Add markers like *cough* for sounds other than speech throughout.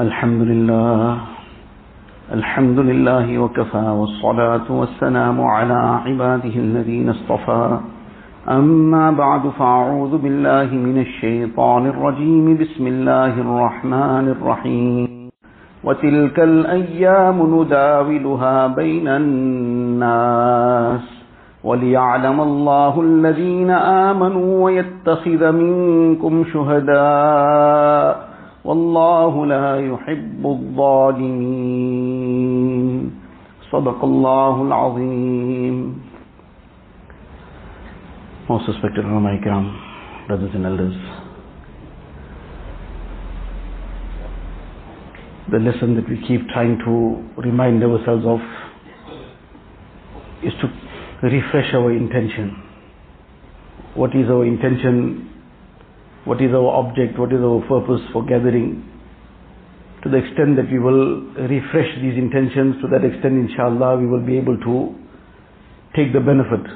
الحمد لله. الحمد لله وكفى والصلاة والسلام على عباده الذين اصطفى. أما بعد فأعوذ بالله من الشيطان الرجيم. بسم الله الرحمن الرحيم. وتلك الأيام نداولها بين الناس. وليعلم الله الذين آمنوا ويتخذ منكم شهداء. والله لا يحب الظالمين صدق الله العظيم Most respected Ulama Ikram, brothers and elders. The lesson that we keep trying to remind ourselves of is to refresh our intention. What is our intention? What is our object? What is our purpose for gathering? To the extent that we will refresh these intentions, to that extent, inshallah, we will be able to take the benefit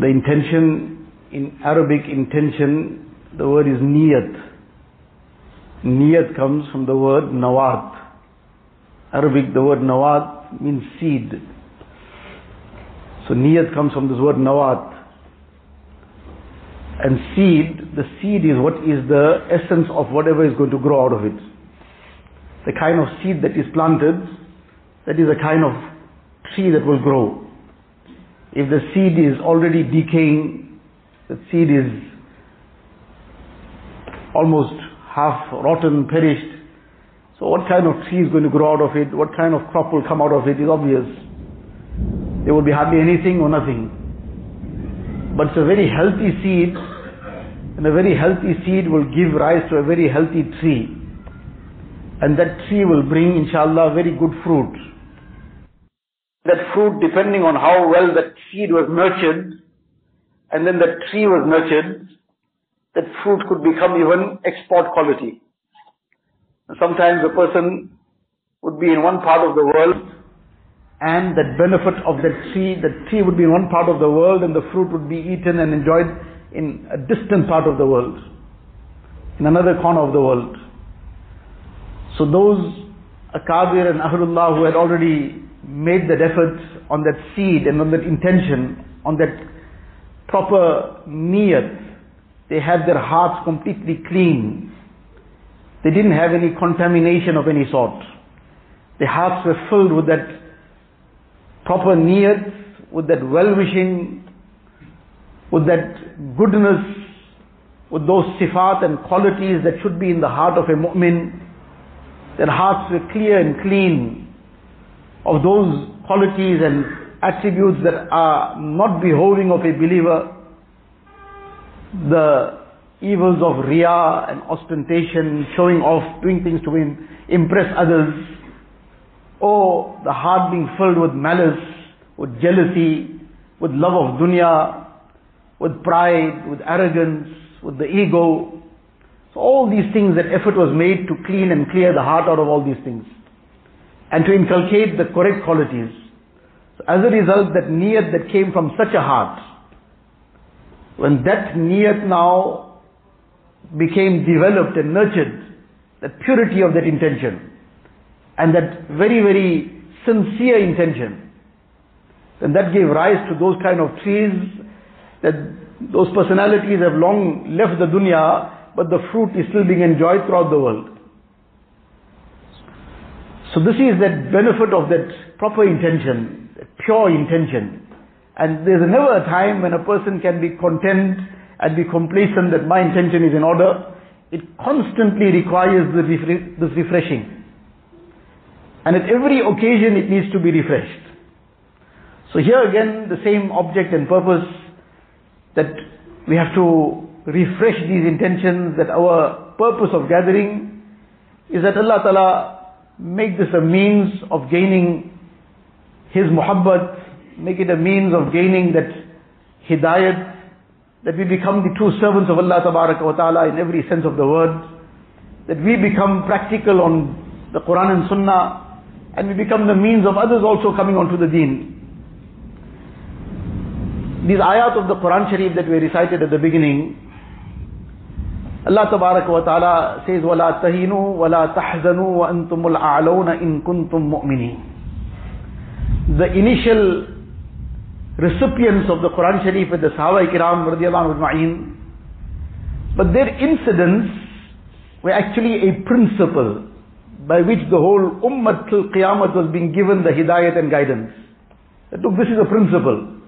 the intention in Arabic intention, the word is niyat. Niyat comes from the word nawat. Arabic, the word nawat means seed. So niyat comes from this word nawat. And seed, the seed is what is the essence of whatever is going to grow out of it. The kind of seed that is planted, that is a kind of tree that will grow. If the seed is already decaying, the seed is almost half rotten, perished. So what kind of tree is going to grow out of it? What kind of crop will come out of it is obvious. There will be hardly anything or nothing. But it's a very healthy seed, and a very healthy seed will give rise to a very healthy tree. And that tree will bring, inshallah, very good fruit that fruit depending on how well that seed was nurtured and then that tree was nurtured, that fruit could become even export quality. Sometimes a person would be in one part of the world and that benefit of that tree, that tree would be in one part of the world and the fruit would be eaten and enjoyed in a distant part of the world, in another corner of the world. So those Akabir and Ahlullah who had already made that effort on that seed and on that intention, on that proper niyat. They had their hearts completely clean. They didn't have any contamination of any sort. Their hearts were filled with that proper niyat, with that well-wishing, with that goodness, with those sifat and qualities that should be in the heart of a mu'min. Their hearts were clear and clean of those qualities and attributes that are not behoving of a believer, the evils of riyah and ostentation, showing off, doing things to impress others, or the heart being filled with malice, with jealousy, with love of dunya, with pride, with arrogance, with the ego. So all these things, that effort was made to clean and clear the heart out of all these things and to inculcate the correct qualities. So as a result, that niyat that came from such a heart, when that niyat now became developed and nurtured, the purity of that intention, and that very, very sincere intention, And that gave rise to those kind of trees that those personalities have long left the dunya, but the fruit is still being enjoyed throughout the world. So this is that benefit of that proper intention, pure intention. And there's never a time when a person can be content and be complacent that my intention is in order. It constantly requires this refreshing. And at every occasion it needs to be refreshed. So here again the same object and purpose that we have to refresh these intentions that our purpose of gathering is that Allah Ta'ala make this a means of gaining His muhabbat, make it a means of gaining that hidayat, that we become the true servants of Allah ta'ala in every sense of the word, that we become practical on the Quran and Sunnah, and we become the means of others also coming onto the deen. These ayat of the Quran Sharif that we recited at the beginning, Allah tabarak wa ta'ala says, وَلَا تَهِنُوا وَلَا تَحْزَنُوا وَأَنْتُمُ الْأَعْلَوْنَ إِن كُنْتُم مُؤْمِنِينَ The initial recipients of the Quran Sharif with the Sahaba Ikram radiallahu anhu but their incidents were actually a principle by which the whole Ummah till Qiyamah was being given the hidayat and guidance. That look, this is a principle.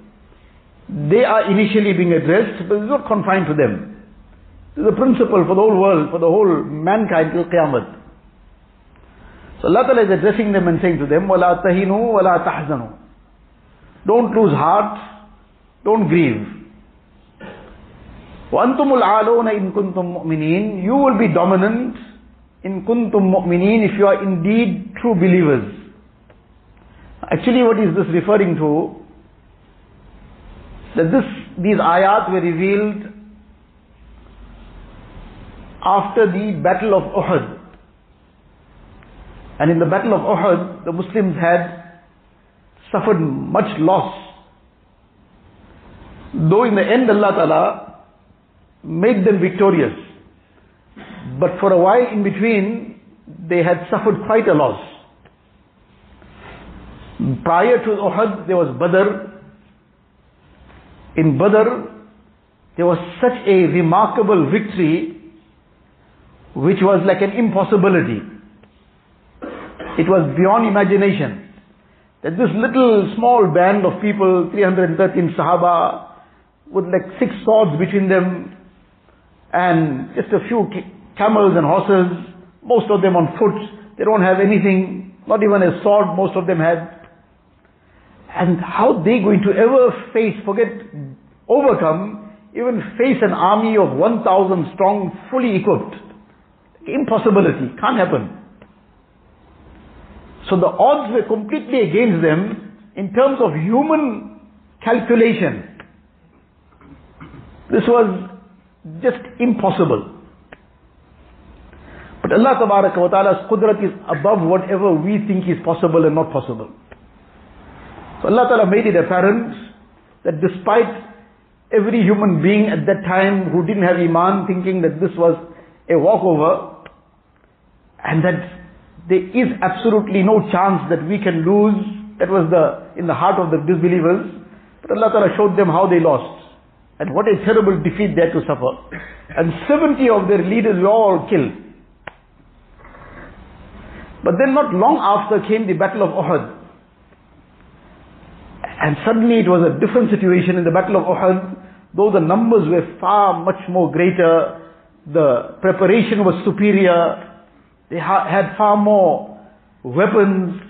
They are initially being addressed, but it's not confined to them. This is a principle for the whole world, for the whole mankind till Qiyamah. So Allah Ta'ala is addressing them and saying to them, وَلَا تَهِنُوا وَلَا تَحْزَنُوا Don't lose heart, don't grieve. وَأَنْتُمُ الْعَالُونَ إِن كُنْتُم مُؤْمِنِينَ You will be dominant ان کن تم مینی اف یو آر ان ڈیڈ ٹرو بلیورز ایکچولی وٹ از دس ریفرنگ ٹو دس دیز آیات وی ریویلڈ آفٹر دی بیٹل آف اوہد اینڈ ان دا بیٹل آف اوہد دا مسلم مچ لاس دو ان دا اینڈ اللہ تعالی میک دم وکٹوریس But for a while in between, they had suffered quite a loss. Prior to Uhud, there was Badr. In Badr, there was such a remarkable victory which was like an impossibility. It was beyond imagination. That this little small band of people, 313 Sahaba, with like six swords between them, and just a few camels and horses, most of them on foot, they don't have anything, not even a sword most of them had. And how they going to ever face, forget, overcome, even face an army of 1,000 strong, fully equipped. Impossibility. Can't happen. So the odds were completely against them in terms of human calculation. This was just impossible. But Allah wa ta'ala's qudrat is above whatever we think is possible and not possible. So Allah ta'ala made it apparent that despite every human being at that time who didn't have iman thinking that this was a walkover, and that there is absolutely no chance that we can lose. That was the, in the heart of the disbelievers. But Allah Ta'ala showed them how they lost. And what a terrible defeat they had to suffer. And 70 of their leaders were all killed. But then not long after came the battle of Uhud. And suddenly it was a different situation in the battle of Uhud. Though the numbers were far much more greater, the preparation was superior, they ha- had far more weapons.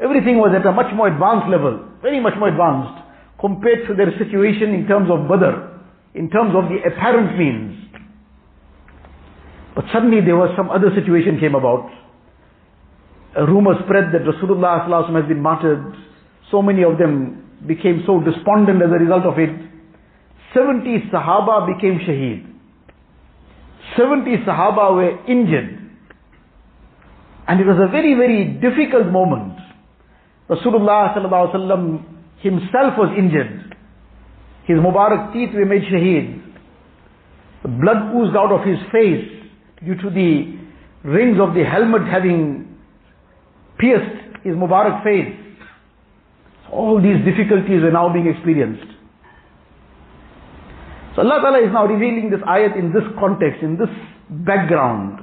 Everything was at a much more advanced level, very much more advanced, compared to their situation in terms of Badr, in terms of the apparent means. But suddenly there was some other situation came about. A rumor spread that Rasulullah has been martyred. So many of them became so despondent as a result of it. 70 Sahaba became shaheed. 70 Sahaba were injured. And it was a very, very difficult moment. Rasulullah himself was injured. His Mubarak teeth were made shaheed. The blood oozed out of his face due to the rings of the helmet having pierced his Mubarak face. All these difficulties were now being experienced. So Allah Ta'ala is now revealing this ayat in this context, in this background.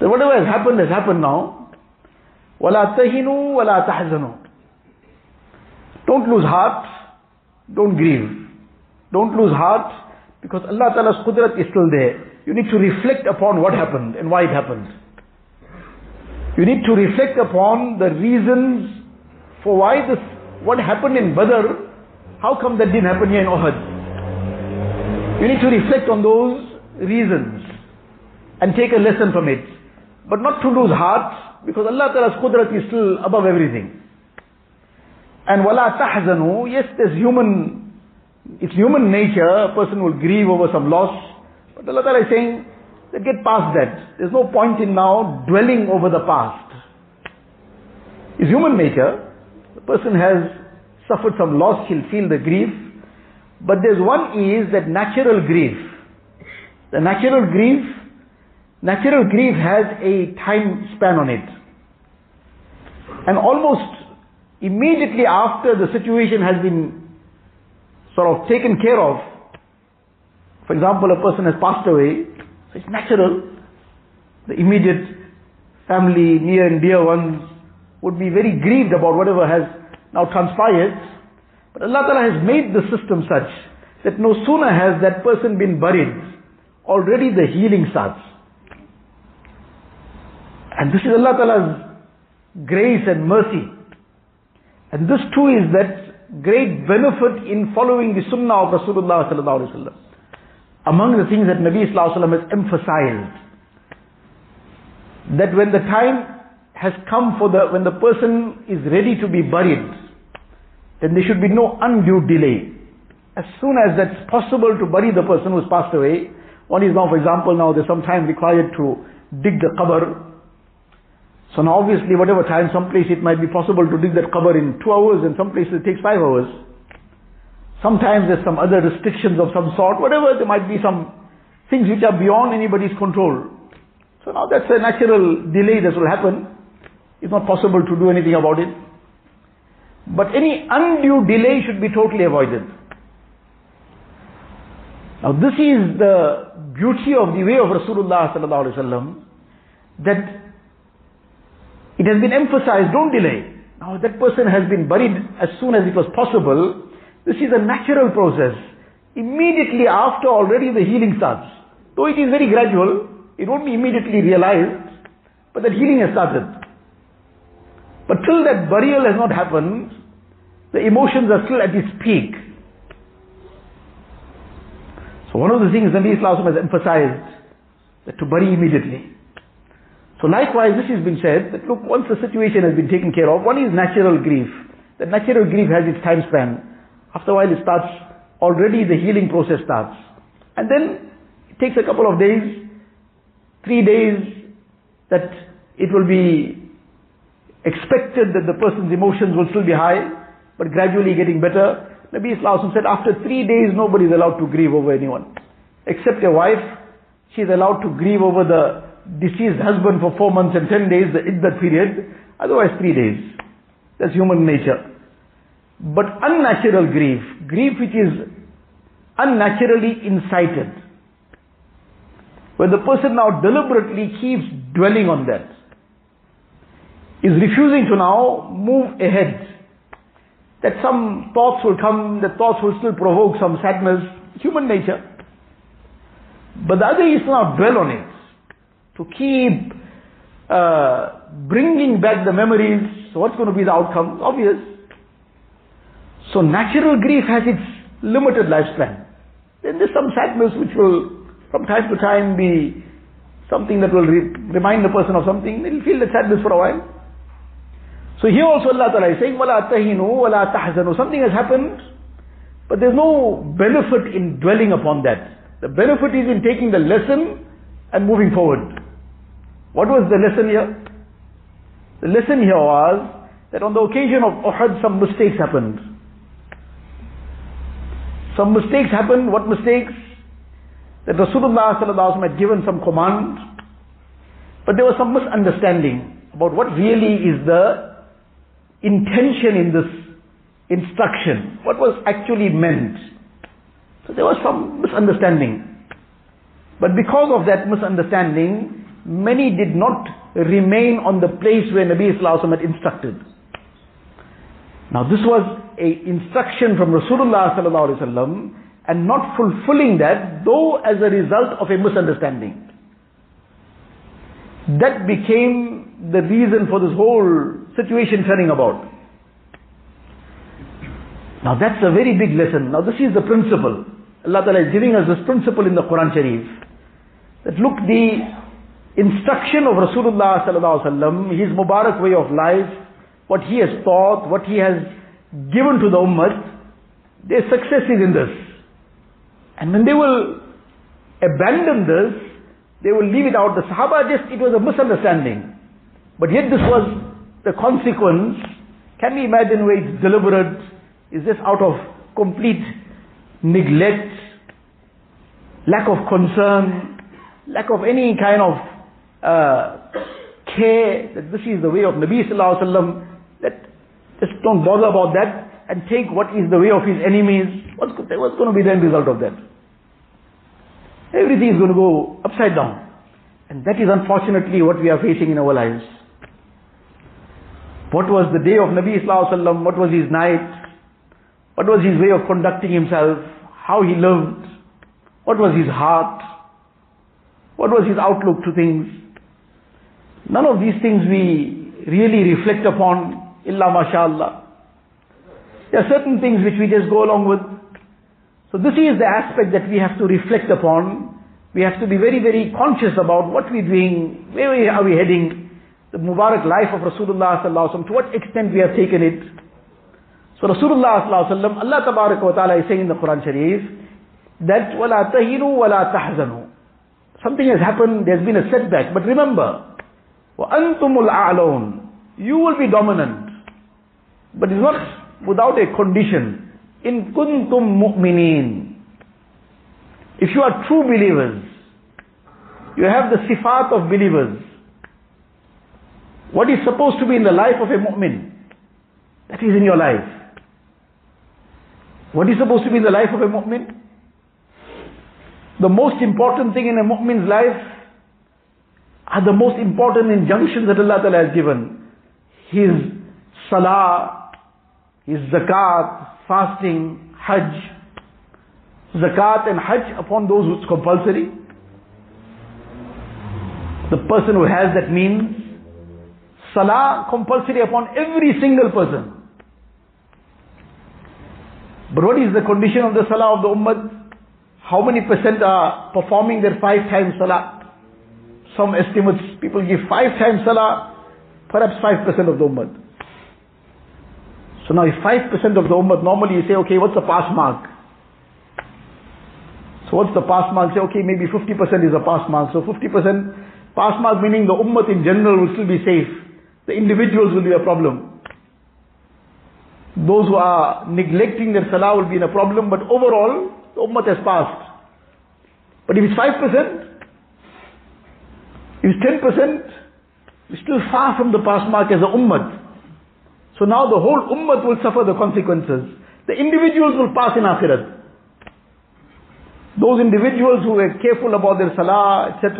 So whatever has happened has happened now. وَلَا تَهِنُوا وَلَا تَحْزَنُوا Don't lose heart, don't grieve. Don't lose heart because Allah Ta'ala's qudrat is still there. You need to reflect upon what happened and why it happened. You need to reflect upon the reasons for why this, what happened in Badr, how come that didn't happen here in Uhud? You need to reflect on those reasons and take a lesson from it. But not to lose heart, because Allah Ta'ala's qudrat is still above everything. And wala tahzanu, yes, there's human, it's human nature, a person will grieve over some loss. But Allah Ta'ala is saying, get past that. There's no point in now dwelling over the past. It's human nature. The person has suffered some loss, he'll feel the grief. But there's one is that natural grief. The natural grief, natural grief has a time span on it. And almost immediately after the situation has been sort of taken care of, for example, a person has passed away, so it's natural. The immediate family, near and dear ones would be very grieved about whatever has now transpired. But Allah Ta'ala has made the system such that no sooner has that person been buried, already the healing starts. And this is Allah Ta'ala's grace and mercy. And this too is that great benefit in following the sunnah of Rasulullah sallallahu alaihi wasallam. Among the things that Nabi sallallahu wasallam has emphasized, that when the time has come for the, when the person is ready to be buried, then there should be no undue delay. As soon as that's possible to bury the person who's passed away, one is now, for example, now there's some time required to dig the qabr, so now obviously whatever time, some place it might be possible to dig that qabr in two hours and some places it takes five hours. Sometimes there's some other restrictions of some sort, whatever, there might be some things which are beyond anybody's control. So now that's a natural delay that will happen. It's not possible to do anything about it. But any undue delay should be totally avoided. Now this is the beauty of the way of Rasulullah sallallahu alaihi wasallam that it has been emphasized, don't delay. Now that person has been buried as soon as it was possible. This is a natural process. Immediately after already the healing starts. Though it is very gradual, it won't be immediately realized, but that healing has started. But till that burial has not happened, the emotions are still at its peak. So one of the things Nabi Islam has emphasized, that to bury immediately. So likewise, this has been said that look, once the situation has been taken care of, one is natural grief. The natural grief has its time span. After a while it starts, already the healing process starts. And then it takes a couple of days, three days, that it will be expected that the person's emotions will still be high, but gradually getting better. Nabi Islam said after three days nobody is allowed to grieve over anyone. Except a wife, she is allowed to grieve over the deceased husband for four months and ten days, the iddat period, otherwise three days. That's human nature. But unnatural grief, grief which is unnaturally incited, where the person now deliberately keeps dwelling on that, is refusing to now move ahead. That some thoughts will come, the thoughts will still provoke some sadness, human nature. But the other is to now dwell on it to keep uh, bringing back the memories. So what's going to be the outcome? Obvious. So natural grief has its limited lifespan. Then there's some sadness which will from time to time be something that will re- remind the person of something. They'll feel the sadness for a while. So here also Allah Ta'ala is saying, وَلَا تَهِنُوا وَلَا تَحْزَنُوا Something has happened, but there's no benefit in dwelling upon that. The benefit is in taking the lesson and moving forward. What was the lesson here? The lesson here was that on the occasion of Uhud some mistakes happened. Some mistakes happened. What mistakes? That Rasulullah had given some command, but there was some misunderstanding about what really is the intention in this instruction. What was actually meant. So there was some misunderstanding. But because of that misunderstanding, many did not remain on the place where Nabi Sallallahu had instructed. Now this was a instruction from Rasulullah Sallallahu Alaihi Wasallam and not fulfilling that though as a result of a misunderstanding. That became the reason for this whole situation turning about. Now that's a very big lesson. Now this is the principle. Allah Ta'ala is giving us this principle in the Quran Sharif. That look, the instruction of Rasulullah sallallahu alaihi wasallam, his Mubarak way of life, what he has taught, what he has given to the ummah, their success is in this. And when they will abandon this, they will leave it out. The Sahaba just, it was a misunderstanding. But yet this was the consequence. Can we imagine where it's deliberate? Is this out of complete neglect? lack of concern, lack of any kind of uh, care that this is the way of Nabi Sallallahu Alaihi Wasallam, just don't bother about that and take what is the way of his enemies. What's, what's going to be the end result of that? Everything is going to go upside down. And that is unfortunately what we are facing in our lives. What was the day of Nabi Wasallam? What was his night? What was his way of conducting himself? How he lived? What was his heart? What was his outlook to things? None of these things we really reflect upon, illa mashallah. There are certain things which we just go along with. So this is the aspect that we have to reflect upon. We have to be very, very conscious about what we're doing, where are we heading, the Mubarak life of Rasulullah sallallahu to what extent we have taken it. So Rasulullah sallallahu Allah tabarak wa ta'ala is saying in the Quran Sharif, that وَلَا تَهِنُوا وَلَا تَحْزَنُوا Something has happened, there's been a setback, but remember, وَأَنْتُمُ الْأَعْلَوْنَ You will be dominant. But it's not without a condition. In kuntum mu'minin. If you are true believers, you have the sifat of believers. What is supposed to be in the life of a mu'min, that is in your life. What is supposed to be in the life of a mu'min? The most important thing in a mu'min's life are the most important injunctions that Allah Ta'ala has given. His salah, his zakat, fasting, hajj. Zakat and hajj upon those who's compulsory. The person who has that means. Salah compulsory upon every single person. But what is the condition of the salah of the ummah? How many percent are performing their five times salah? Some estimates, people give five times salah, perhaps 5% of the ummah. So now if 5% of the ummah, normally you say, okay, what's the pass mark? So what's the pass mark? Say, okay, maybe 50% is a pass mark. So 50% pass mark meaning the ummah in general will still be safe. The individuals will be a problem. Those who are neglecting their salah will be in a problem, but overall, the ummah has passed. But if it's 5%, if it's 10%, we're still far from the pass mark as a ummah. So now the whole ummah will suffer the consequences. The individuals will pass in akhirat. Those individuals who are careful about their salah, etc.,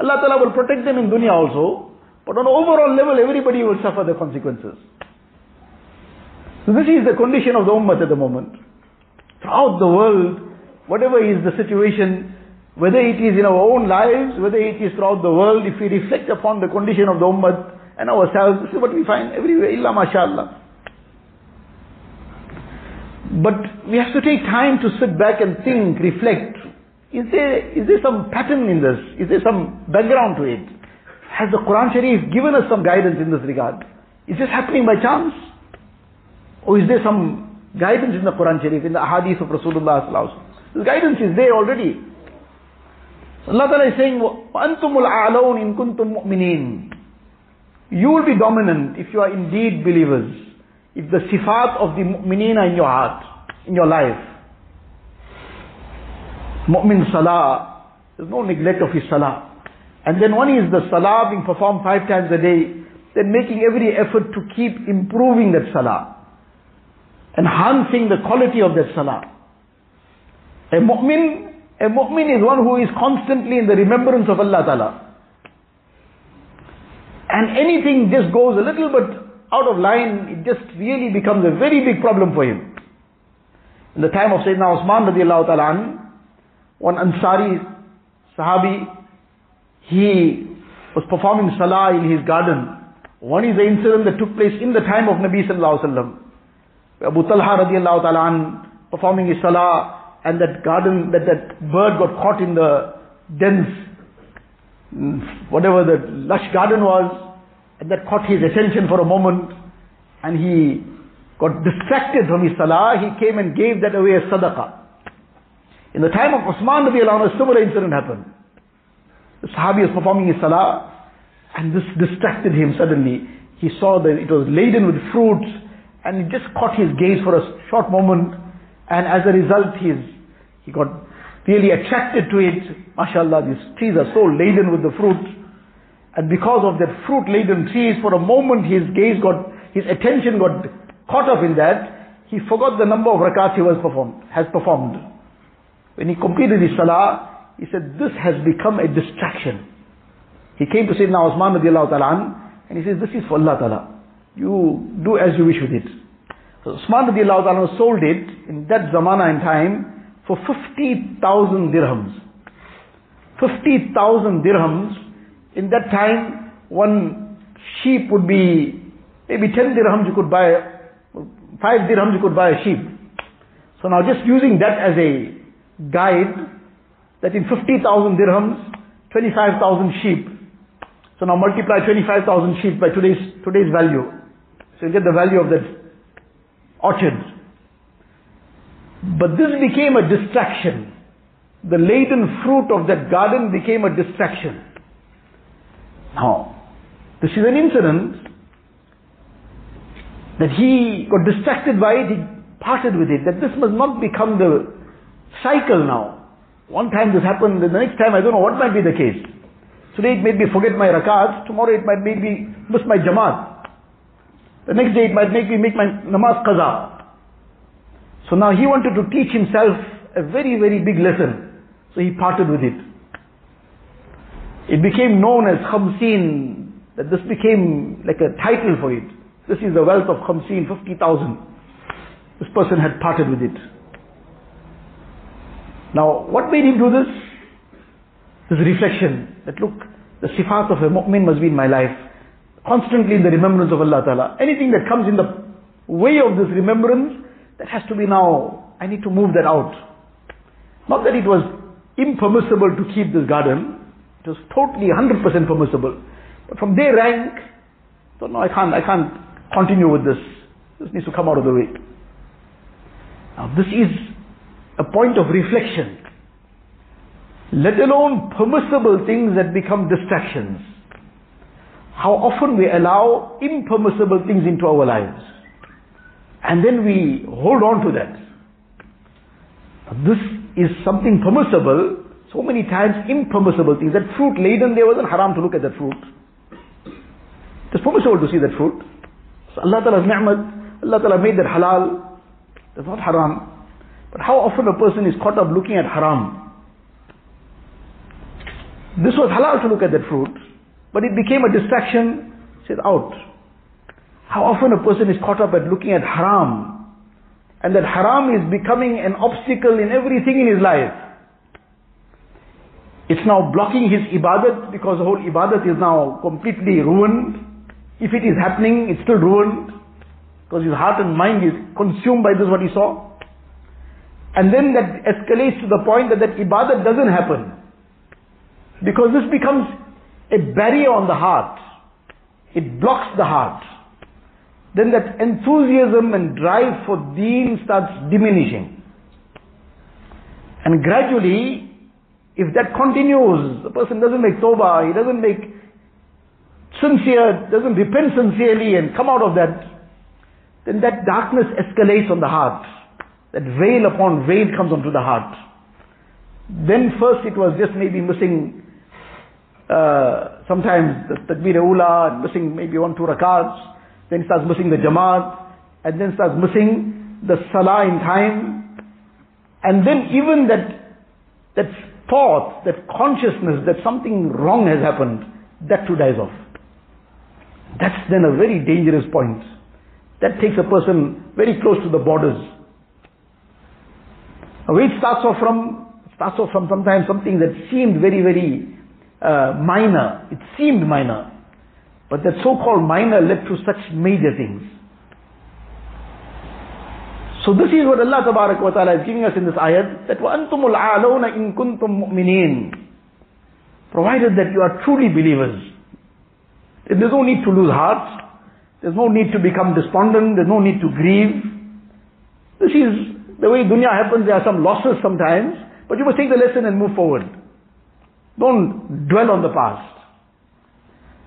Allah Ta'ala will protect them in dunya also. But on overall level, everybody will suffer the consequences. So this is the condition of the ummah at the moment throughout the world, whatever is the situation, whether it is in our own lives, whether it is throughout the world, if we reflect upon the condition of the ummah and ourselves, this is what we find everywhere, illa mashallah. But we have to take time to sit back and think, reflect. Is there, is there some pattern in this? Is there some background to it? Has the Quran Sharif given us some guidance in this regard? Is this happening by chance? Or is there some guidance in the Quran Sharif, in the hadith of Rasulullah This guidance is there already. Allah Ta'ala is saying, وَأَنْتُمُ الْأَعْلَوْنَ إِن كُنْتُم مُؤْمِنِينَ you will be dominant if you are indeed believers. If the sifat of the mu'mineen are in your heart, in your life. Mu'min salah, there's no neglect of his salah. And then one is the salah being performed five times a day, then making every effort to keep improving that salah enhancing the quality of that salah. A mu'min, a mu'min is one who is constantly in the remembrance of Allah Ta'ala. And anything just goes a little bit out of line, it just really becomes a very big problem for him. In the time of Sayyidina Usman radiallahu ta'ala one Ansari Sahabi, he was performing salah in his garden. One is the incident that took place in the time of Nabi sallallahu alaihi wasallam. Abu Talha radiallahu ta'ala performing his salah and that garden, that, that bird got caught in the dense, whatever the lush garden was, and that caught his attention for a moment and he got distracted from his salah, he came and gave that away as sadaqah. In the time of Usman radiallahu a similar incident happened. The Sahabi was performing his salah and this distracted him suddenly. He saw that it was laden with fruits and it just caught his gaze for a short moment and as a result he's, he got really attracted to it. MashaAllah, these trees are so laden with the fruit. And because of that fruit laden trees, for a moment his gaze got, his attention got caught up in that. He forgot the number of rakats he was performed, has performed. When he completed his salah, he said, this has become a distraction. He came to Sayyidina Osman radiallahu ta'ala and he says, this is for Allah ta'ala. You do as you wish with it. So Osman radiallahu ta'ala sold it in that zamana and time for 50,000 dirhams. 50,000 dirhams. In that time, one sheep would be, maybe 10 dirhams you could buy, 5 dirhams you could buy a sheep. So now just using that as a guide, that in 50,000 dirhams, 25,000 sheep. So now multiply 25,000 sheep by today's, today's value. So you get the value of that orchard. But this became a distraction. The laden fruit of that garden became a distraction. Now, this is an incident that he got distracted by it, he parted with it, that this must not become the cycle now. One time this happened, the next time I don't know what might be the case. Today it made me forget my rakats, tomorrow it might make me miss my jamaat. The next day it might make me make my namaz qaza. So now he wanted to teach himself a very, very big lesson. So he parted with it. It became known as Khamseen, that this became like a title for it. This is the wealth of Khamseen, 50,000. This person had parted with it. Now, what made him do this? This reflection, that look, the sifat of a mu'min must be in my life. Constantly in the remembrance of Allah Ta'ala. Anything that comes in the way of this remembrance, that has to be now, I need to move that out. Not that it was impermissible to keep this garden. It was totally 100% permissible. But from their rank, so no, I can't, I can't continue with this. This needs to come out of the way. Now this is a point of reflection. Let alone permissible things that become distractions. How often we allow impermissible things into our lives. And then we hold on to that. This is something permissible, so many times impermissible things. That fruit laden there wasn't haram to look at that fruit. It's permissible to see that fruit. So Allah Ta'ala's ni'mat, Allah Ta'ala made that halal. That's not haram. But how often a person is caught up looking at haram? This was halal to look at that fruit, but it became a distraction. Said out. How often a person is caught up at looking at haram, and that haram is becoming an obstacle in everything in his life. It's now blocking his ibadat because the whole ibadat is now completely ruined. If it is happening, it's still ruined because his heart and mind is consumed by this what he saw. And then that escalates to the point that that ibadat doesn't happen. Because this becomes a barrier on the heart. It blocks the heart then that enthusiasm and drive for deen starts diminishing. And gradually, if that continues, the person doesn't make tawbah, he doesn't make sincere, doesn't repent sincerely and come out of that, then that darkness escalates on the heart. That veil upon veil comes onto the heart. Then first it was just maybe missing uh, sometimes the takbir ula, missing maybe one, two rakats then starts missing the Jamaat, and then starts missing the Salah in time, and then even that, that thought, that consciousness that something wrong has happened, that too dies off. That's then a very dangerous point. That takes a person very close to the borders. It starts off from, starts off from sometimes something that seemed very, very uh, minor. It seemed minor. But that so-called minor led to such major things. So this is what Allah wa ta'ala is giving us in this ayat, that وَأَنْتُمُ الْعَالَوْنَ إِن كُنْتُم مُؤْمِنِينَ Provided that you are truly believers. There's no need to lose heart. There's no need to become despondent. There's no need to grieve. This is the way dunya happens. There are some losses sometimes. But you must take the lesson and move forward. Don't dwell on the past.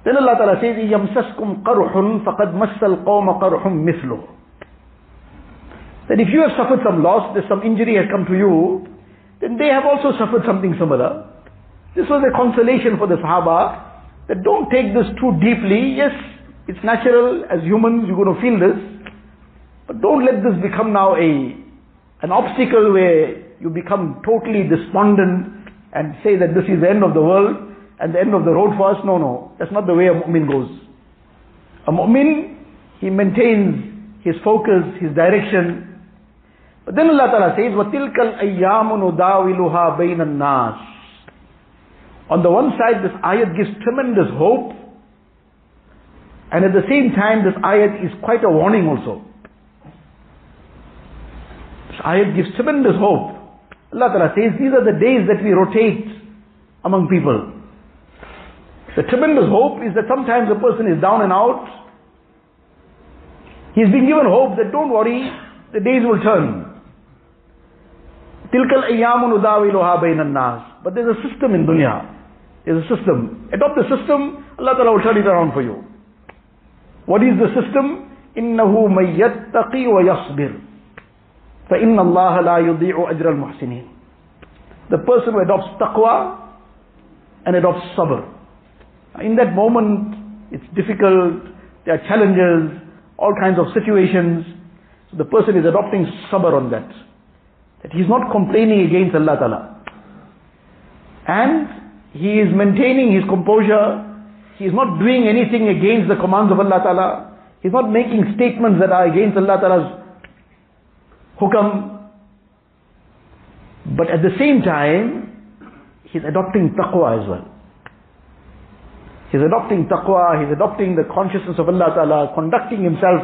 Then Allah Ta'ala says, يَمْسَسْكُمْ قَرْحٌ فَقَدْ مَسَّ الْقَوْمَ قَرْحٌ مِثْلُهُ that if you have suffered some loss, there's some injury has come to you, then they have also suffered something similar. This was a consolation for the Sahaba that don't take this too deeply. Yes, it's natural as humans, you're going to feel this. But don't let this become now a, an obstacle where you become totally despondent and say that this is the end of the world and the end of the road for us. No, no. That's not the way a mu'min goes. A mu'min, he maintains his focus, his direction. But then Allah Ta'ala says, وَتِلْكَ الْأَيَّامُ نُدَاوِلُهَا بَيْنَ النَّاسِ On the one side, this ayat gives tremendous hope. And at the same time, this ayat is quite a warning also. This ayat gives tremendous hope. Allah Ta'ala says, these are the days that we rotate among people. The tremendous hope is that sometimes a person is down and out. He's been given hope that don't worry, the days will turn. Tilkal ayyamun udawiluha bainan nas. But there's a system in dunya. There's a system. Adopt the system, Allah Ta'ala will turn it around for you. What is the system? إِنَّهُ مَن يَتَّقِي وَيَصْبِرُ فَإِنَّ اللَّهَ لَا يُضِيعُ أَجْرَ الْمُحْسِنِينَ The person who adopts taqwa and adopts sabr. In that moment, it's difficult, there are challenges, all kinds of situations. So the person is adopting sabr on that. That he's not complaining against Allah Ta'ala. And he is maintaining his composure. He is not doing anything against the commands of Allah Ta'ala. He's not making statements that are against Allah Ta'ala's hukam. But at the same time, he's adopting taqwa as well. He's adopting taqwa, he's adopting the consciousness of Allah Ta'ala, conducting himself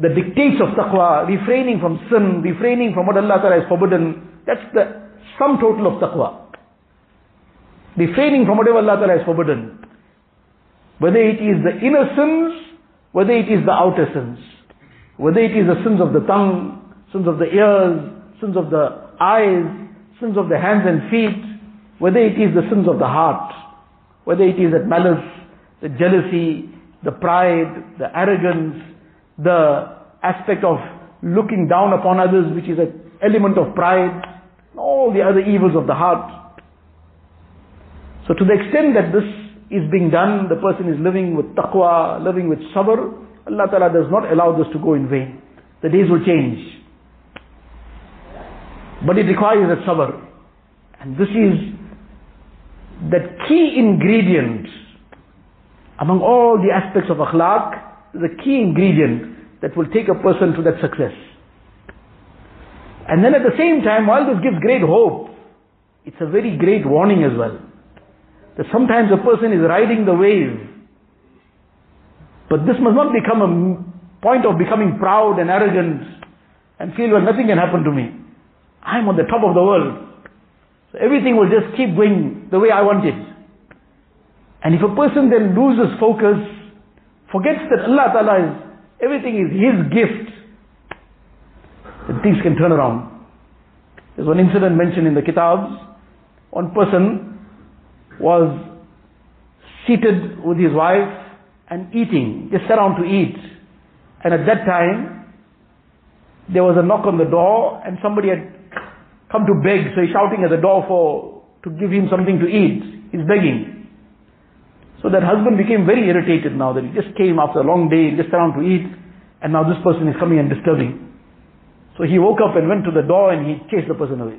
the dictates of taqwa, refraining from sin, refraining from what Allah Ta'ala has forbidden. That's the sum total of taqwa. Refraining from whatever Allah Ta'ala has forbidden. Whether it is the inner sins, whether it is the outer sins. Whether it is the sins of the tongue, sins of the ears, sins of the eyes, sins of the hands and feet, whether it is the sins of the heart. Whether it is that malice, the jealousy, the pride, the arrogance, the aspect of looking down upon others, which is an element of pride, all the other evils of the heart. So to the extent that this is being done, the person is living with taqwa, living with sabr, Allah Ta'ala does not allow this to go in vain. The days will change. But it requires that sabr. And this is that key ingredient among all the aspects of akhlaq, the key ingredient that will take a person to that success. And then at the same time, while this gives great hope, it's a very great warning as well. That sometimes a person is riding the wave, but this must not become a point of becoming proud and arrogant and feel, well, nothing can happen to me. I'm on the top of the world. So everything will just keep going the way I want it. And if a person then loses focus, forgets that Allah Ta'ala is, everything is His gift, then things can turn around. There's one incident mentioned in the kitabs. One person was seated with his wife and eating, just sat down to eat. And at that time, there was a knock on the door and somebody had come to beg, so he's shouting at the door for, to give him something to eat. He's begging. So that husband became very irritated now that he just came after a long day, just around to eat, and now this person is coming and disturbing. So he woke up and went to the door and he chased the person away.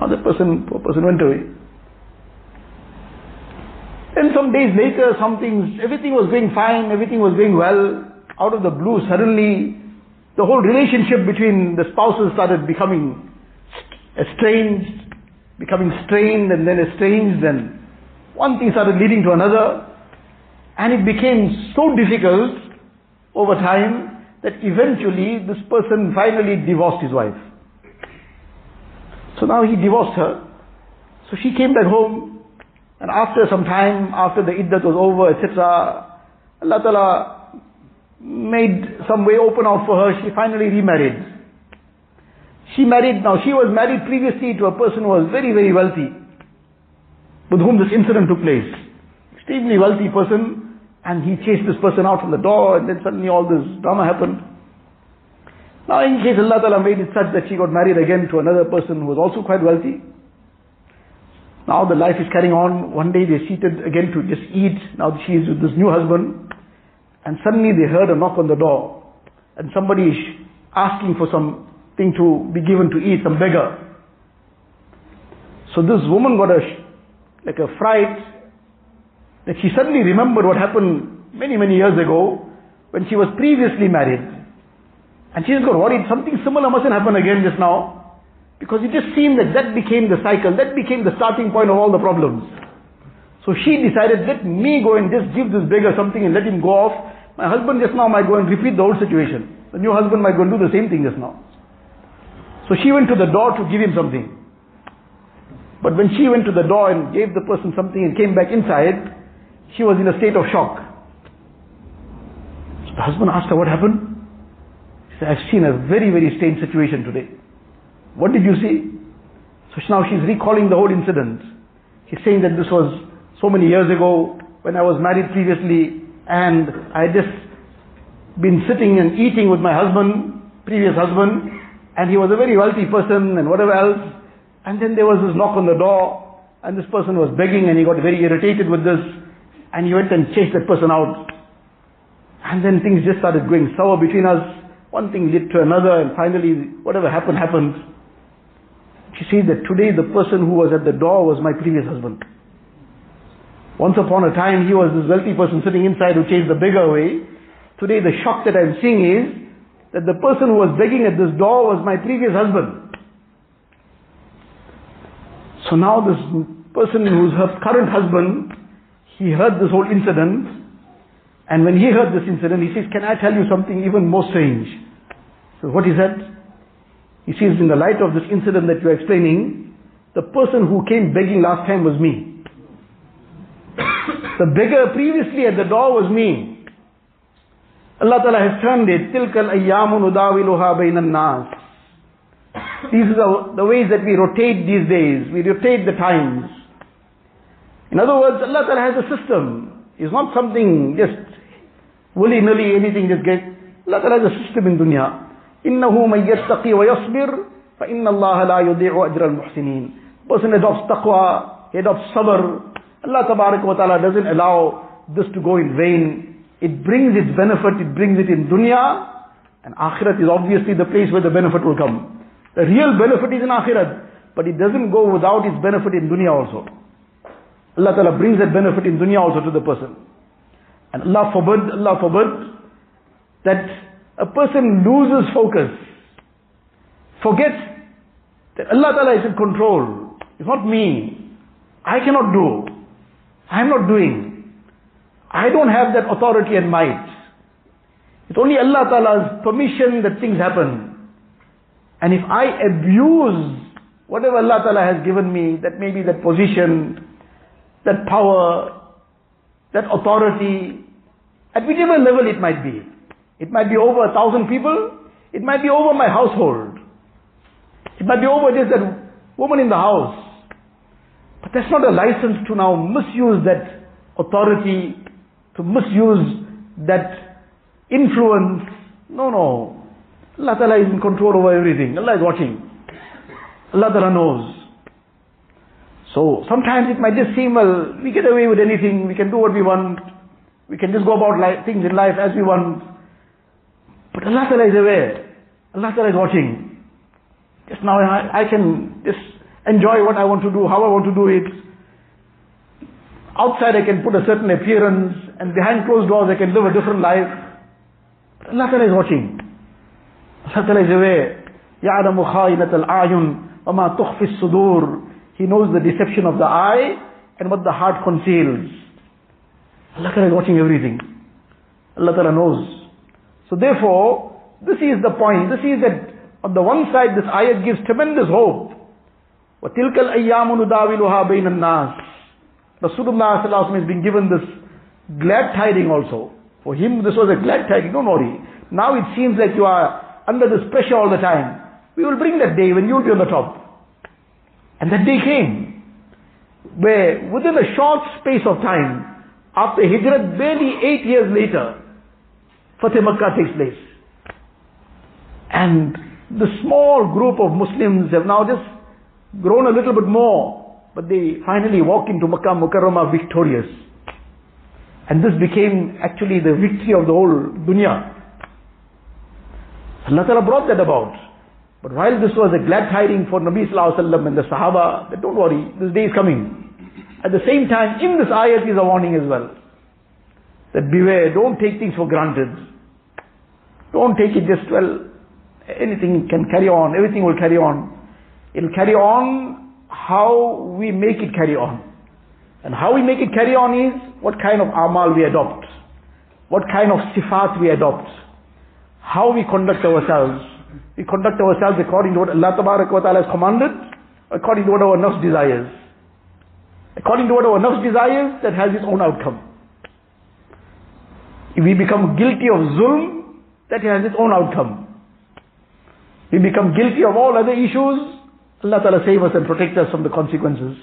Now the person, poor person went away. Then some days later, some things, everything was going fine, everything was going well. Out of the blue, suddenly the whole relationship between the spouses started becoming estranged, becoming strained and then estranged and one thing started leading to another and it became so difficult over time that eventually this person finally divorced his wife. So now he divorced her. So she came back home and after some time, after the iddat was over, etc., Allah Ta'ala made some way open out for her, she finally remarried. She married, now she was married previously to a person who was very, very wealthy, with whom this incident took place. Extremely wealthy person, and he chased this person out from the door, and then suddenly all this drama happened. Now in case Allah Ta'ala made it such that she got married again to another person who was also quite wealthy. Now the life is carrying on. One day they're seated again to just eat. Now she is with this new husband. And suddenly they heard a knock on the door. And somebody is asking for something to be given to eat, some beggar. So this woman got a, like a fright that she suddenly remembered what happened many, many years ago when she was previously married. And she just got worried, something similar mustn't happen again just now. Because it just seemed that that became the cycle, that became the starting point of all the problems. So she decided, let me go and just give this beggar something and let him go off. My husband just now might go and repeat the old situation. The new husband might go and do the same thing just now. So she went to the door to give him something. But when she went to the door and gave the person something and came back inside, she was in a state of shock. So the husband asked her what happened. She said, I've seen a very, very strange situation today. What did you see? So now she's recalling the whole incident. She's saying that this was so many years ago when I was married previously and I had just been sitting and eating with my husband, previous husband, and he was a very wealthy person and whatever else. And then there was this knock on the door and this person was begging and he got very irritated with this and he went and chased that person out. And then things just started going sour between us. One thing led to another and finally whatever happened happened. She said that today the person who was at the door was my previous husband. Once upon a time, he was this wealthy person sitting inside who chased the beggar away. Today, the shock that I'm seeing is that the person who was begging at this door was my previous husband. So now this person who's her current husband, he heard this whole incident, and when he heard this incident, he says, can I tell you something even more strange? So what is that? He says, in the light of this incident that you're explaining, the person who came begging last time was me. The beggar previously at the door was me. Allah Ta'ala has turned it. تِلْكَ الْأَيَّامُ نُدَاوِلُهَا بَيْنَ النَّاسِ *laughs* These are the ways that we rotate these days. We rotate the times. In other words, Allah Ta'ala has a system. It's not something just willy-nilly, anything just get. Allah Ta'ala has a system in dunya. إِنَّهُ مَنْ يَتَّقِي وَيَصْبِرْ فَإِنَّ اللَّهَ لَا يُضِيعُ أَجْرَ الْمُحْسِنِينَ Person adopts taqwa, he adopts sabr, Allah wa ta'ala doesn't allow this to go in vain. It brings its benefit, it brings it in dunya, and akhirat is obviously the place where the benefit will come. The real benefit is in akhirat, but it doesn't go without its benefit in dunya also. Allah ta'ala brings that benefit in dunya also to the person. And Allah forbid, Allah forbid, that a person loses focus, forgets that Allah ta'ala is in control. It's not me. I cannot do. I'm not doing. I don't have that authority and might. It's only Allah Ta'ala's permission that things happen. And if I abuse whatever Allah Ta'ala has given me, that may be that position, that power, that authority, at whichever level it might be. It might be over a thousand people, it might be over my household. It might be over just that woman in the house. But that's not a license to now misuse that authority, to misuse that influence. No, no. Allah Ta'ala is in control over everything. Allah is watching. Allah Ta'ala knows. So sometimes it might just seem, well, we get away with anything, we can do what we want, we can just go about life, things in life as we want. But Allah Ta'ala is aware. Allah Ta'ala is watching. Just now I, I can just enjoy what I want to do, how I want to do it. Outside I can put a certain appearance and behind closed doors I can live a different life. Allah Ta'ala is watching. Allah Ta'ala is aware. يَعْلَمُ خَائِنَةَ الْأَعْيُنِ وَمَا تُخْفِ الصُّدُورِ He knows the deception of the eye and what the heart conceals. Allah Ta'ala is watching everything. Allah Ta'ala knows. So therefore, this is the point. This is that on the one side this ayat gives tremendous hope. وَتِلْكَ الْأَيَّامُ نُدَاوِلُهَا بَيْنَ النَّاسِ Rasulullah has been given this glad tiding also. For him this was a glad tiding, don't worry. Now it seems like you are under this pressure all the time. We will bring that day when you will be on the top. And that day came. Where within a short space of time, after Hijrat, barely eight years later, Fateh Makkah takes place. And the small group of Muslims have now just grown a little bit more, but they finally walk into Makkah Mukarramah victorious. And this became actually the victory of the whole dunya. Allah Ta'ala brought that about. But while this was a glad tiding for Nabi Sallallahu Alaihi Wasallam and the Sahaba, that don't worry, this day is coming. At the same time, in this ayat is a warning as well. That beware, don't take things for granted. Don't take it just, well, anything can carry on, everything will carry on. It'll carry on how we make it carry on. And how we make it carry on is what kind of amal we adopt. What kind of sifat we adopt. How we conduct ourselves. We conduct ourselves according to what Allah Ta'ala has commanded, according to what our nafs desires. According to what our nafs desires, that has its own outcome. If we become guilty of zulm, that has its own outcome. We become guilty of all other issues, Allah Ta'ala save us and protect us from the consequences.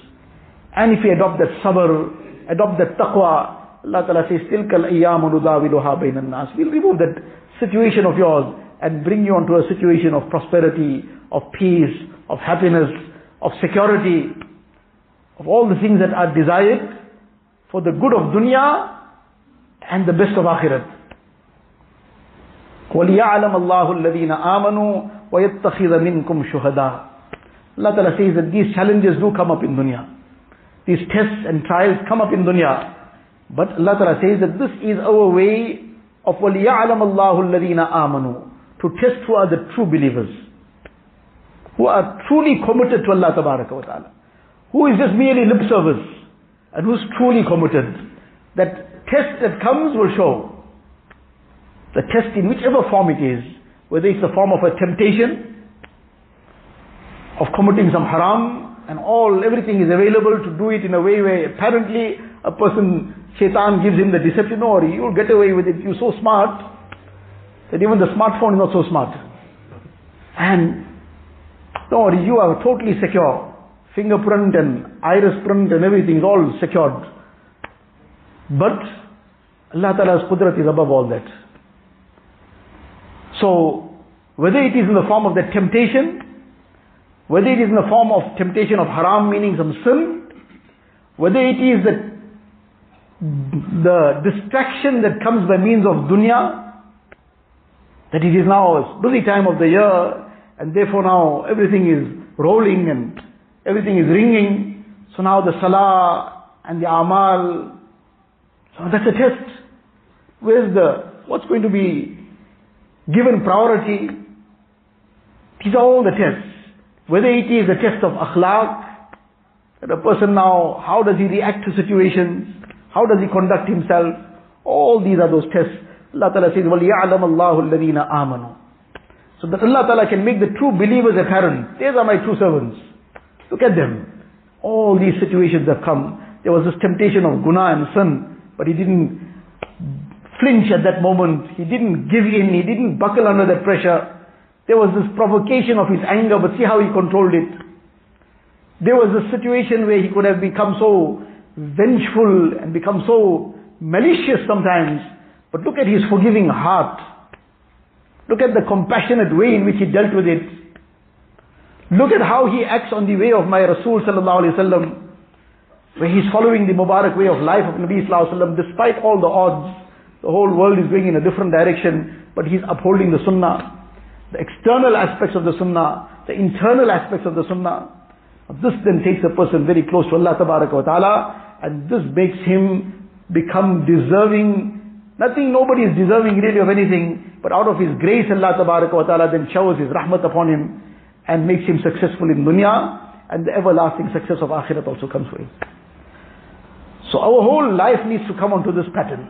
And if we adopt that sabr, adopt that taqwa, Allah Ta'ala says, تِلْكَ الْأَيَّامُ نُدَاوِلُهَا بَيْنَ النَّاسِ We'll remove that situation of yours and bring you onto a situation of prosperity, of peace, of happiness, of security, of all the things that are desired for the good of dunya and the best of akhirat. وَلِيَعْلَمَ اللَّهُ الَّذِينَ آمَنُوا وَيَتَّخِذَ مِنْكُمْ شُهَدَاءَ Allah Ta'ala says that these challenges do come up in dunya. These tests and trials come up in dunya. But Allah Ta'ala says that this is our way of وَلِيَعْلَمَ اللَّهُ الَّذِينَ آمَنُوا To test who are the true believers. Who are truly committed to Allah Ta'ala. Who is just merely lip service. And who's truly committed. That test that comes will show. The test in whichever form it is, whether it's the form of a temptation, of committing some haram, and all, everything is available to do it in a way where apparently a person, shaitan gives him the deception, or you'll get away with it, you're so smart, that even the smartphone is not so smart. And, no, you are totally secure. Fingerprint and iris print and everything is all secured. But, Allah Ta'ala's qudrat is above all that. So, whether it is in the form of that temptation, whether it is in the form of temptation of haram, meaning some sin, whether it is the, the distraction that comes by means of dunya, that it is now a busy time of the year, and therefore now everything is rolling and everything is ringing. So now the salah and the amal, so that's a test. Where's the, what's going to be given priority. These are all the tests. Whether it is a test of akhlaq, that a person now, how does he react to situations? How does he conduct himself? All these are those tests. Allah Ta'ala says, وَلْيَعْلَمَ اللَّهُ الَّذِينَ آمَنُوا So that Allah Ta'ala can make the true believers apparent. These are my true servants. Look at them. All these situations have come. There was this temptation of guna and sin, but he didn't flinch at that moment. He didn't give in. He didn't buckle under that pressure. There was this provocation of his anger, but see how he controlled it. There was a situation where he could have become so vengeful and become so malicious sometimes. But look at his forgiving heart. Look at the compassionate way in which he dealt with it. Look at how he acts on the way of my Rasul sallallahu alaihi wasallam, where he's following the Mubarak way of life of Nabi sallallahu alaihi wasallam, despite all the odds. The whole world is going in a different direction, but he's upholding the sunnah. The external aspects of the sunnah, the internal aspects of the sunnah. This then takes a person very close to Allah ta'ala, and this makes him become deserving. Nothing, nobody is deserving really of anything, but out of His grace Allah wa ta'ala then showers His rahmat upon him, and makes him successful in dunya, and the everlasting success of akhirat also comes for him. So our whole life needs to come onto this pattern.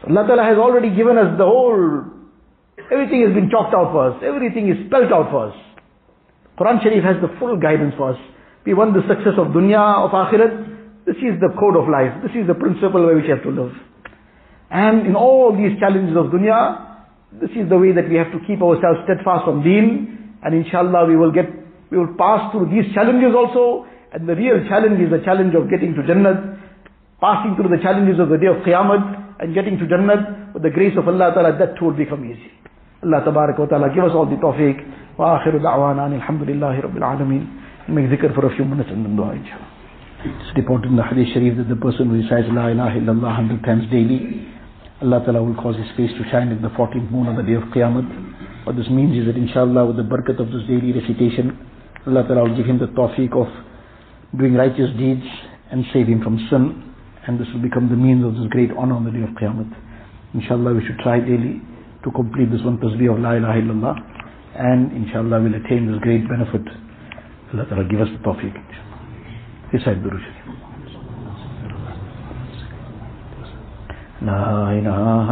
So Allah Ta'ala has already given us the whole, everything has been chalked out for us, everything is spelled out for us. Quran Sharif has the full guidance for us. We want the success of dunya, of akhirat. This is the code of life. This is the principle by which we have to live. And in all these challenges of dunya, this is the way that we have to keep ourselves steadfast on deen. And inshallah we will get, we will pass through these challenges also. And the real challenge is the challenge of getting to Jannah, passing through the challenges of the day of Qiyamah, and getting to Jannah with the grace of Allah Ta'ala, that too will become easy. Allah tabarak wa ta'ala give us all the tawfiq. Wa akhiru da'wana alhamdulillahi rabbil alameen. Make zikr for a few minutes and then dua inshallah. It's reported in the hadith sharif that the person who recites La ilaha illallah 100 times daily, Allah Ta'ala will cause his face to shine like the 14th moon on the day of Qiyamah. What this means is that inshallah with the barakat of this daily recitation, Allah Ta'ala will give him the tawfiq of doing righteous deeds and save him from sin. And this will become the means of this great honor on the day of Qiyamah. Inshallah we should try daily to complete this one tasbih of La ilaha illallah. And inshallah we'll attain this great benefit. Allah Ta'ala give us the tawfiq. Durush Sharif. لا إله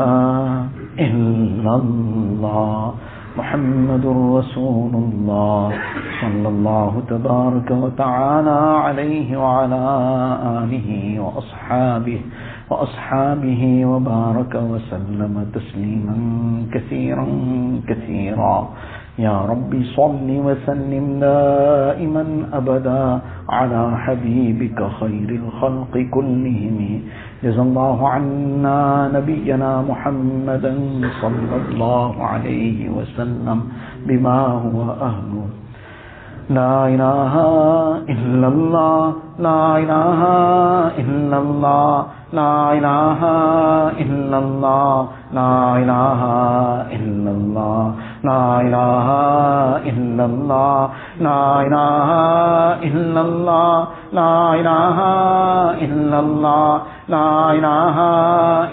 إلا الله محمد رسول الله صلى الله تبارك وتعالى عليه وعلى آله وأصحابه وأصحابه وبارك وسلم تسليما كثيرا كثيرا يا رب صل وسلم دائما أبدا على حبيبك خير الخلق كلهم. جزا الله عنا نبينا محمدا صلى الله عليه وسلم بما هو أهله. لا إله إلا الله لا إله إلا الله لا إله إلا الله لا إله إلا الله لا إله إلا الله لا إله إلا الله لا إله إلا الله لا إله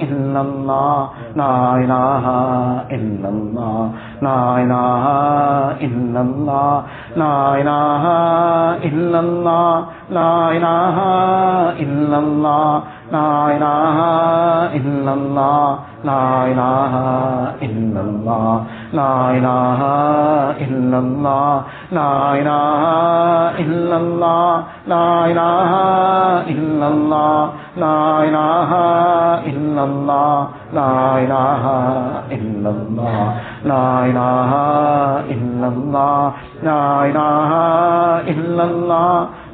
إلا الله لا إله إلا الله لا إله إلا الله لا إله إلا الله لا إله إلا الله لا الہ الا اللہ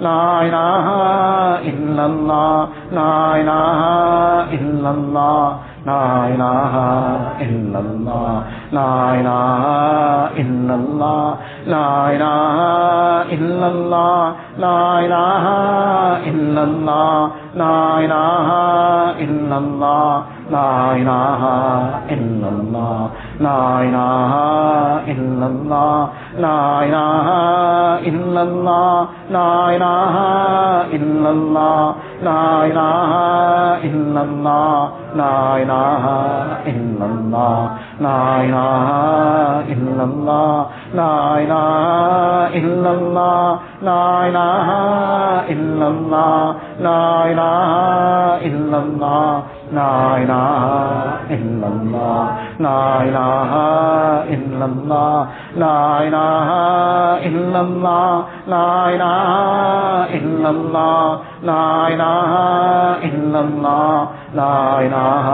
لا إله إلا الله لا إله إلا الله لا إله إلا الله لا إله إلا الله لا إله إلا الله لا إله إلا الله لا إله إلا الله لا الہ الا اللہ لا الہ الا اللہ لا الہ الا اللہ لا الہ الا اللہ لا الہ الا اللہ لا الہ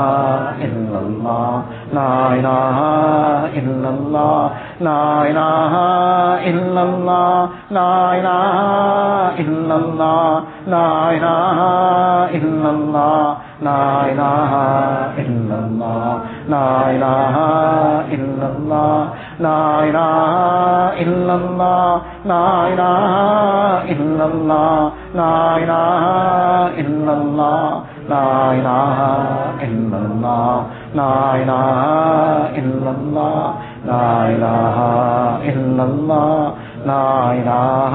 الا اللہ لا الہ الا اللہ لا الہ الا لا إله إلا الله لا إله إلا الله لا إله إلا الله لا إله إلا الله لا إله إلا الله لا إله إلا الله لا إله إلا الله لا إله إلا الله لا إله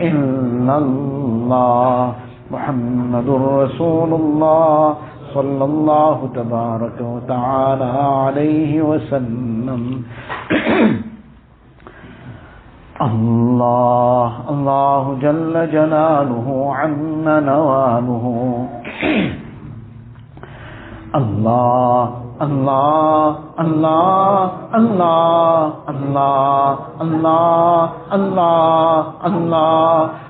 إلا الله محمد رسول الله صلى الله تبارك وتعالى عليه وسلم۔ الله الله جل جلاله عنا نواله الله اللہ اللہ اللہ اللہ اللہ اللہ اللہ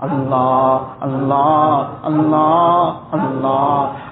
اللہ اللہ اللہ اللہ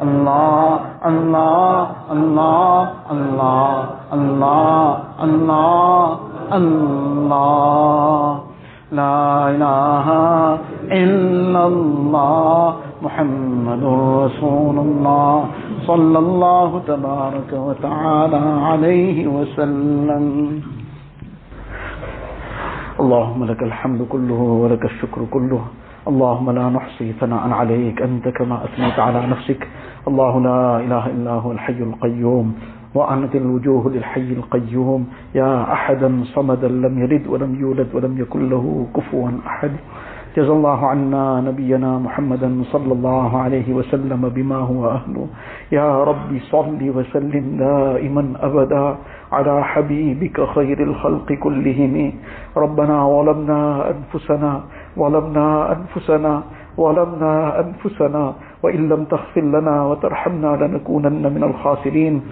Allah, Allah, Allah, Allah, Allah, Allah, Allah. لا إله إلا الله محمد رسول الله صلى الله تبارك وتعالى عليه وسلم. اللهم لك الحمد كله ولك الشكر كله. اللهم لا نحصي ثناء عليك أنت كما أثنيت على نفسك. الله لا إله إلا هو الحي القيوم وأنت الوجوه للحي القيوم. يا أحدا صمدا لم يلد ولم يولد ولم يكن له كفوا أحد. جزا الله عنا نبينا محمدا صلى الله عليه وسلم بما هو أهله. يا رب صل وسلم دائما أبدا على حبيبك خير الخلق كلهم. ربنا ظلمنا أنفسنا ظلمنا أنفسنا ظلمنا أنفسنا. وإن لم تغفر لنا وترحمنا لنكونن من الخاسرين.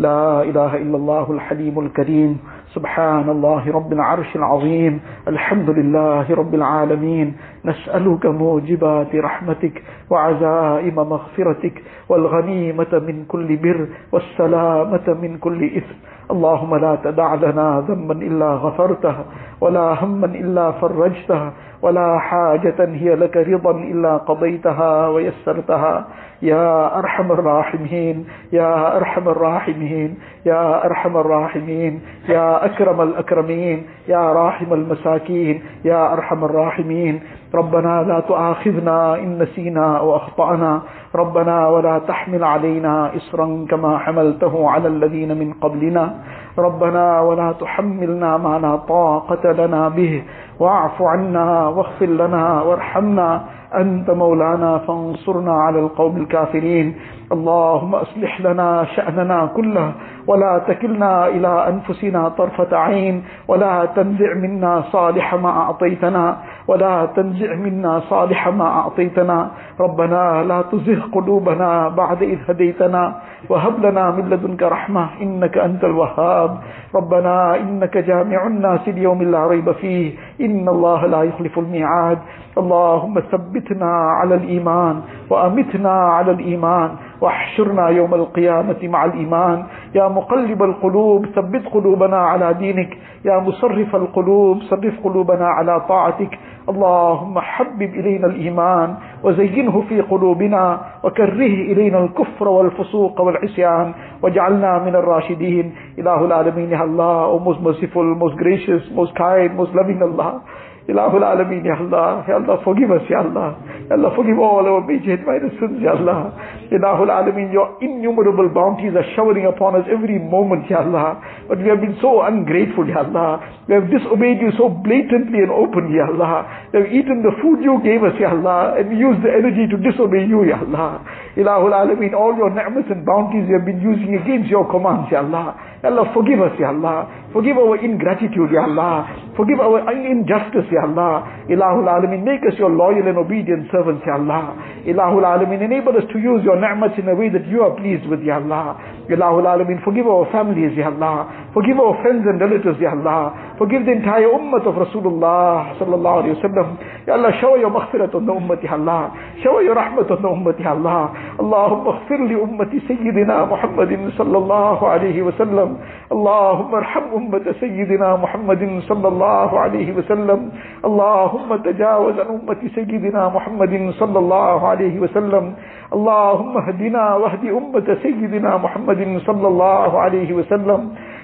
لا إله إلا الله الحليم الكريم. سبحان الله رب العرش العظيم. الحمد لله رب العالمين. نسألك موجبات رحمتك وعزائم مغفرتك. والغنيمة من كل بر والسلامة من كل إثم. اللهم لا تدع لنا ذنبا إلا غفرته ولا هما إلا فرجته. ولا حاجة هي لك رضا إلا قضيتها ويسرتها. يا أرحم الراحمين يا أرحم الراحمين يا أرحم الراحمين يا أكرم الأكرمين يا راحم المساكين يا أرحم الراحمين. ربنا لا تؤاخذنا إن نسينا أو أخطأنا. ربنا ولا تحمل علينا إصرا كما حملته على الذين من قبلنا. ربنا ولا تحملنا ما لا طاقة لنا به واعف عنا واغفر لنا وارحمنا. أنت مولانا فانصرنا على القوم الكافرين. اللهم أصلح لنا شأننا كله ولا تكلنا إلى أنفسنا طرفة عين ولا تنزع منا صالح ما أعطيتنا ولا تنزع منا صالح ما أعطيتنا. ربنا لا تزغ قلوبنا بعد إذ هديتنا وهب لنا من لدنك رحمة إنك أنت الوهاب. ربنا إنك جامع الناس ليوم لا ريب فيه إن الله لا يخلف الميعاد. اللهم ثبتنا على الإيمان وأمتنا على الإيمان واحشرنا يوم القيامة مع الإيمان. يا مقلب القلوب ثبت قلوبنا على دينك. يا مصرف القلوب صرف قلوبنا على طاعتك. اللهم حبب إلينا الإيمان وزينه في قلوبنا وكره إلينا الكفر والفسوق والعصيان واجعلنا من الراشدين. إله العالمين يا الله most merciful, most gracious, most kind, most loving Allah. Ilahul Alameen, Ya Allah. Ya Allah, forgive us, Ya Allah. Ya Allah, forgive all our major and minor sins, Ya Allah. Ilahul Alameen, your innumerable bounties are showering upon us every moment, Ya Allah. But we have been so ungrateful, Ya Allah. We have disobeyed you so blatantly and openly, Ya Allah. We have eaten the food you gave us, Ya Allah. And used the energy to disobey you, Ya Allah. Ilahul Alameen, all your ni'mas and bounties we have been using against your commands, Ya Allah. Ya Allah, forgive us, Ya Allah. Forgive our ingratitude, Ya Allah. Forgive our injustice, Ya Allah. Ilahul Alameen, make us your loyal and obedient servants, Ya Allah. Ilahul Alameen, enable us to use your ni'mats in a way that you are pleased with, Ya Allah. Ilahul Alameen, forgive our families, Ya Allah. Forgive our friends and relatives, Ya Allah. Forgive the entire ummah of Rasulullah sallallahu alayhi wa sallam. Ya Allah, shower your maghfirat on the ummah, Ya Allah. Shower your rahmat on the ummah, Ya Allah. Allahumma اغفر لأمة سيدنا محمد صلى الله عليه وسلم. اللهم ارحم أمة سيدنا محمد صلى الله عليه وسلم. اللهم تجاوز عن أمة سيدنا محمد صلى الله عليه وسلم. اللهم اهدنا واهد أمة سيدنا محمد صلى الله عليه وسلم.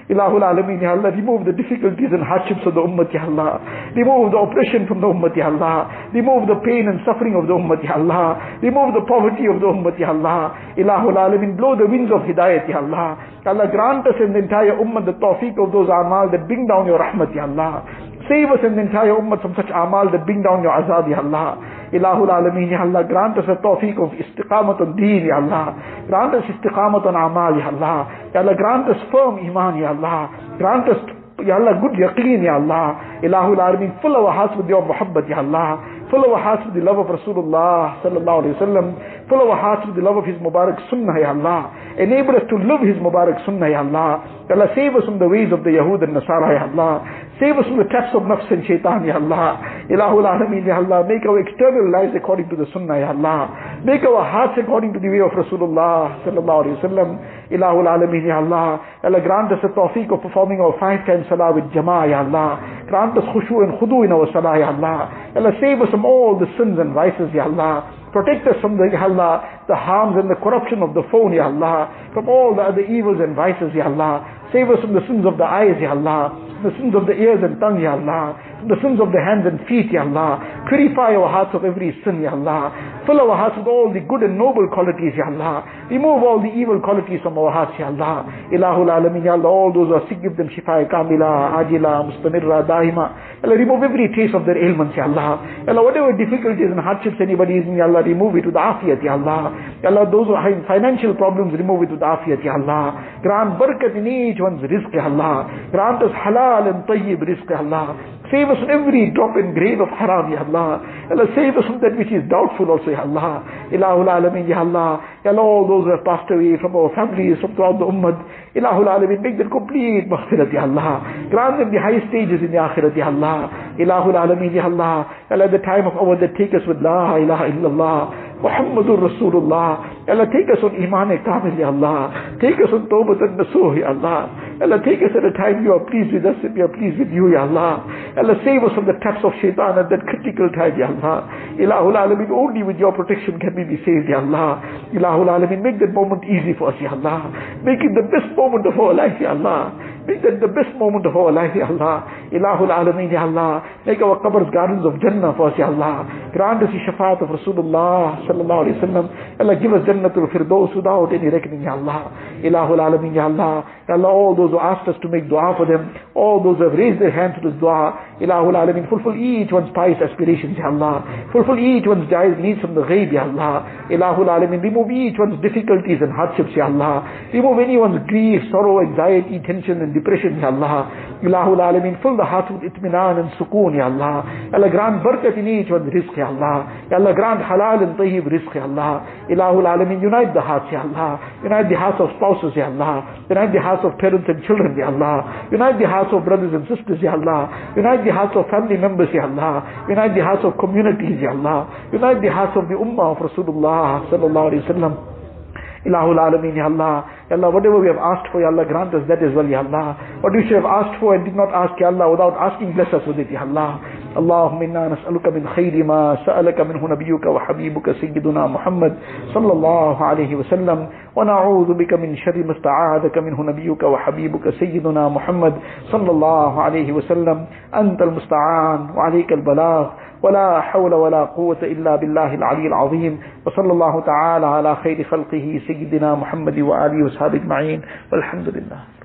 Ilahul Alameen, Ya Allah, remove the difficulties and hardships of the Ummah, Ya Allah. Remove the oppression from the Ummah, Ya Allah. Remove the pain and suffering of the Ummah, Ya Allah. Remove the poverty of the Ummah, Ya Allah. Ilahul Alameen, blow the winds of Hidayat, Ya Allah. Allah, grant us and the entire Ummah the tawfiq of those amal that bring down your rahmat, Ya Allah. Save us and the entire Ummah from such amal that bring down your azab, Ya Allah. Ilahul Alameen, Ya Allah, grant us a tawfiq of istiqamat on deen, Ya Allah. Grant us istiqamat on amal, Ya Allah. Ya Allah, grant us firm iman, Ya Allah. Grant us, Ya Allah, good yaqeen, Ya Allah. Ilahul Alameen, fill our hearts with your muhabbat, Ya Allah. Fill our hearts with the love of Rasulullah sallallahu alayhi wa sallam. Fill our hearts with the love of His Mubarak Sunnah, Ya Allah. Enable us to live His Mubarak Sunnah, Ya Allah. Ya Allah, save us from the ways of the Yahud and Nasara, Ya Allah. Save us from the traps of nafs and shaitan, Ya Allah. Ilahul Alameen, Ya Allah. Make our external lives according to the Sunnah, Ya Allah. Make our hearts according to the way of Rasulullah sallallahu alayhi wa sallam. Ilahul Alameen, Ya Allah. Allah, grant us the tawfiq of performing our five times salah with jama'ah, Ya Allah. Grant us khushu and khudu in our salah, Ya Allah. Allah, save us from all the sins and vices, Ya Allah. Protect us from the, Ya Allah, the harms and the corruption of the phone, Ya Allah. From all the other evils and vices, Ya Allah. Save us from the sins of the eyes, Ya Allah. From the sins of the ears and tongue, Ya Allah. From the sins of the hands and feet, Ya Allah. Purify our hearts of every sin, Ya Allah. Fill our hearts with all the good and noble qualities, Ya Allah. Remove all the evil qualities from our hearts, Ya Allah. Ilahul Alameen, Ya Allah. All those who are sick, give them shifa kamila, ajila, mustamirra, daima. Allah, remove every trace of their ailments, Ya Allah. Allah, whatever difficulties and hardships anybody is in, Ya Allah, remove it with afiyat, Ya Allah. Ya Allah, those who have financial problems, remove it with afiyat, Ya Allah. Grant barakat in each one's rizq, Allah. Grant us halal and tayyib rizq, Allah. Save us from every drop and grain of haram, Ya Allah. Allah, save us from that which is doubtful also, Ya Allah. Ilahul Alameen, Ya Allah. Ya Allah, all those who have passed away from our families, from throughout the ummah. Ilahul Alameen, make them complete maghfirat, Ya Allah. Grant them the highest stages in the akhirat, Ya Allah. Ilahul Alameen, Ya Allah. Ya Allah, the time of our that take us with La ilaha illallah. Muhammadur Rasulullah. Allah, take us on Iman Kamil, Ya Allah. Take us on Tawbat and Nasuh, Ya Allah. Allah, take us at a time you are pleased with us and we are pleased with you, Ya Allah. Allah, save us from the traps of shaitan at that critical time, Ya Allah. Ilahul Alameen, only with your protection can we be saved, Ya Allah. Ilahul Alameen, make that moment easy for us, Ya Allah. Make it the best moment of our life, Ya Allah. Make that the best moment of our life, Ya Allah. Ilahul Alameen, Ya Allah. Make our qabrs gardens of Jannah for us, Ya Allah. Grant us the shafaat of Rasulullah sallallahu alayhi wa sallam. Allah, give us Jannatul Firdaus without any reckoning, Ya Allah. Ilahul Alameen, Ya Allah. Allah, all those who asked us to make dua for them, all those who have raised their hand to this dua, Ilahul Alameen, fulfill each one's pious aspirations, Ya Allah. Fulfill each one's dire needs from the ghaib, Ya Allah. Ilahul Alameen, remove each one's difficulties and hardships, Ya Allah. Remove anyone's grief, sorrow, anxiety, tension and depression, Ya Allah. Ilahul Alameen, fill the hearts with itminan and sukoon, Ya Allah. Allah, grant barakat in each one's rizq, Ya Allah. Allah, grant halal and tayyib rizq, Ya Allah. Ilahul Alameen, unite the hearts, Ya Allah. Unite the hearts of spouses, Ya Allah. Unite the hearts of parents and children, Ya Allah. Unite the hearts of brothers and sisters, Ya Allah. Unite the hearts of family members, Ya Allah. Unite the hearts of communities, Ya Allah. Unite the hearts of the ummah of Rasulullah sallallahu alayhi wa sallam. Ilahul Alameen, Ya Allah. Ya Allah, whatever we have asked for, Ya Allah, grant us that as well, Ya Allah. What we should have asked for and did not ask, Ya Allah, without asking, bless us with it, Ya Allah. اللهم إنا نسألك من خير ما سألك منه نبيك وحبيبك سيدنا محمد صلى الله عليه وسلم ونعوذ بك من شر ما استعاذك منه نبيك وحبيبك سيدنا محمد صلى الله عليه وسلم أنت المستعان وعليك البلاغ ولا حول ولا قوة إلا بالله العلي العظيم. وصلى الله تعالى على خير خلقه سيدنا محمد وآله وصحبه أجمعين. والحمد لله.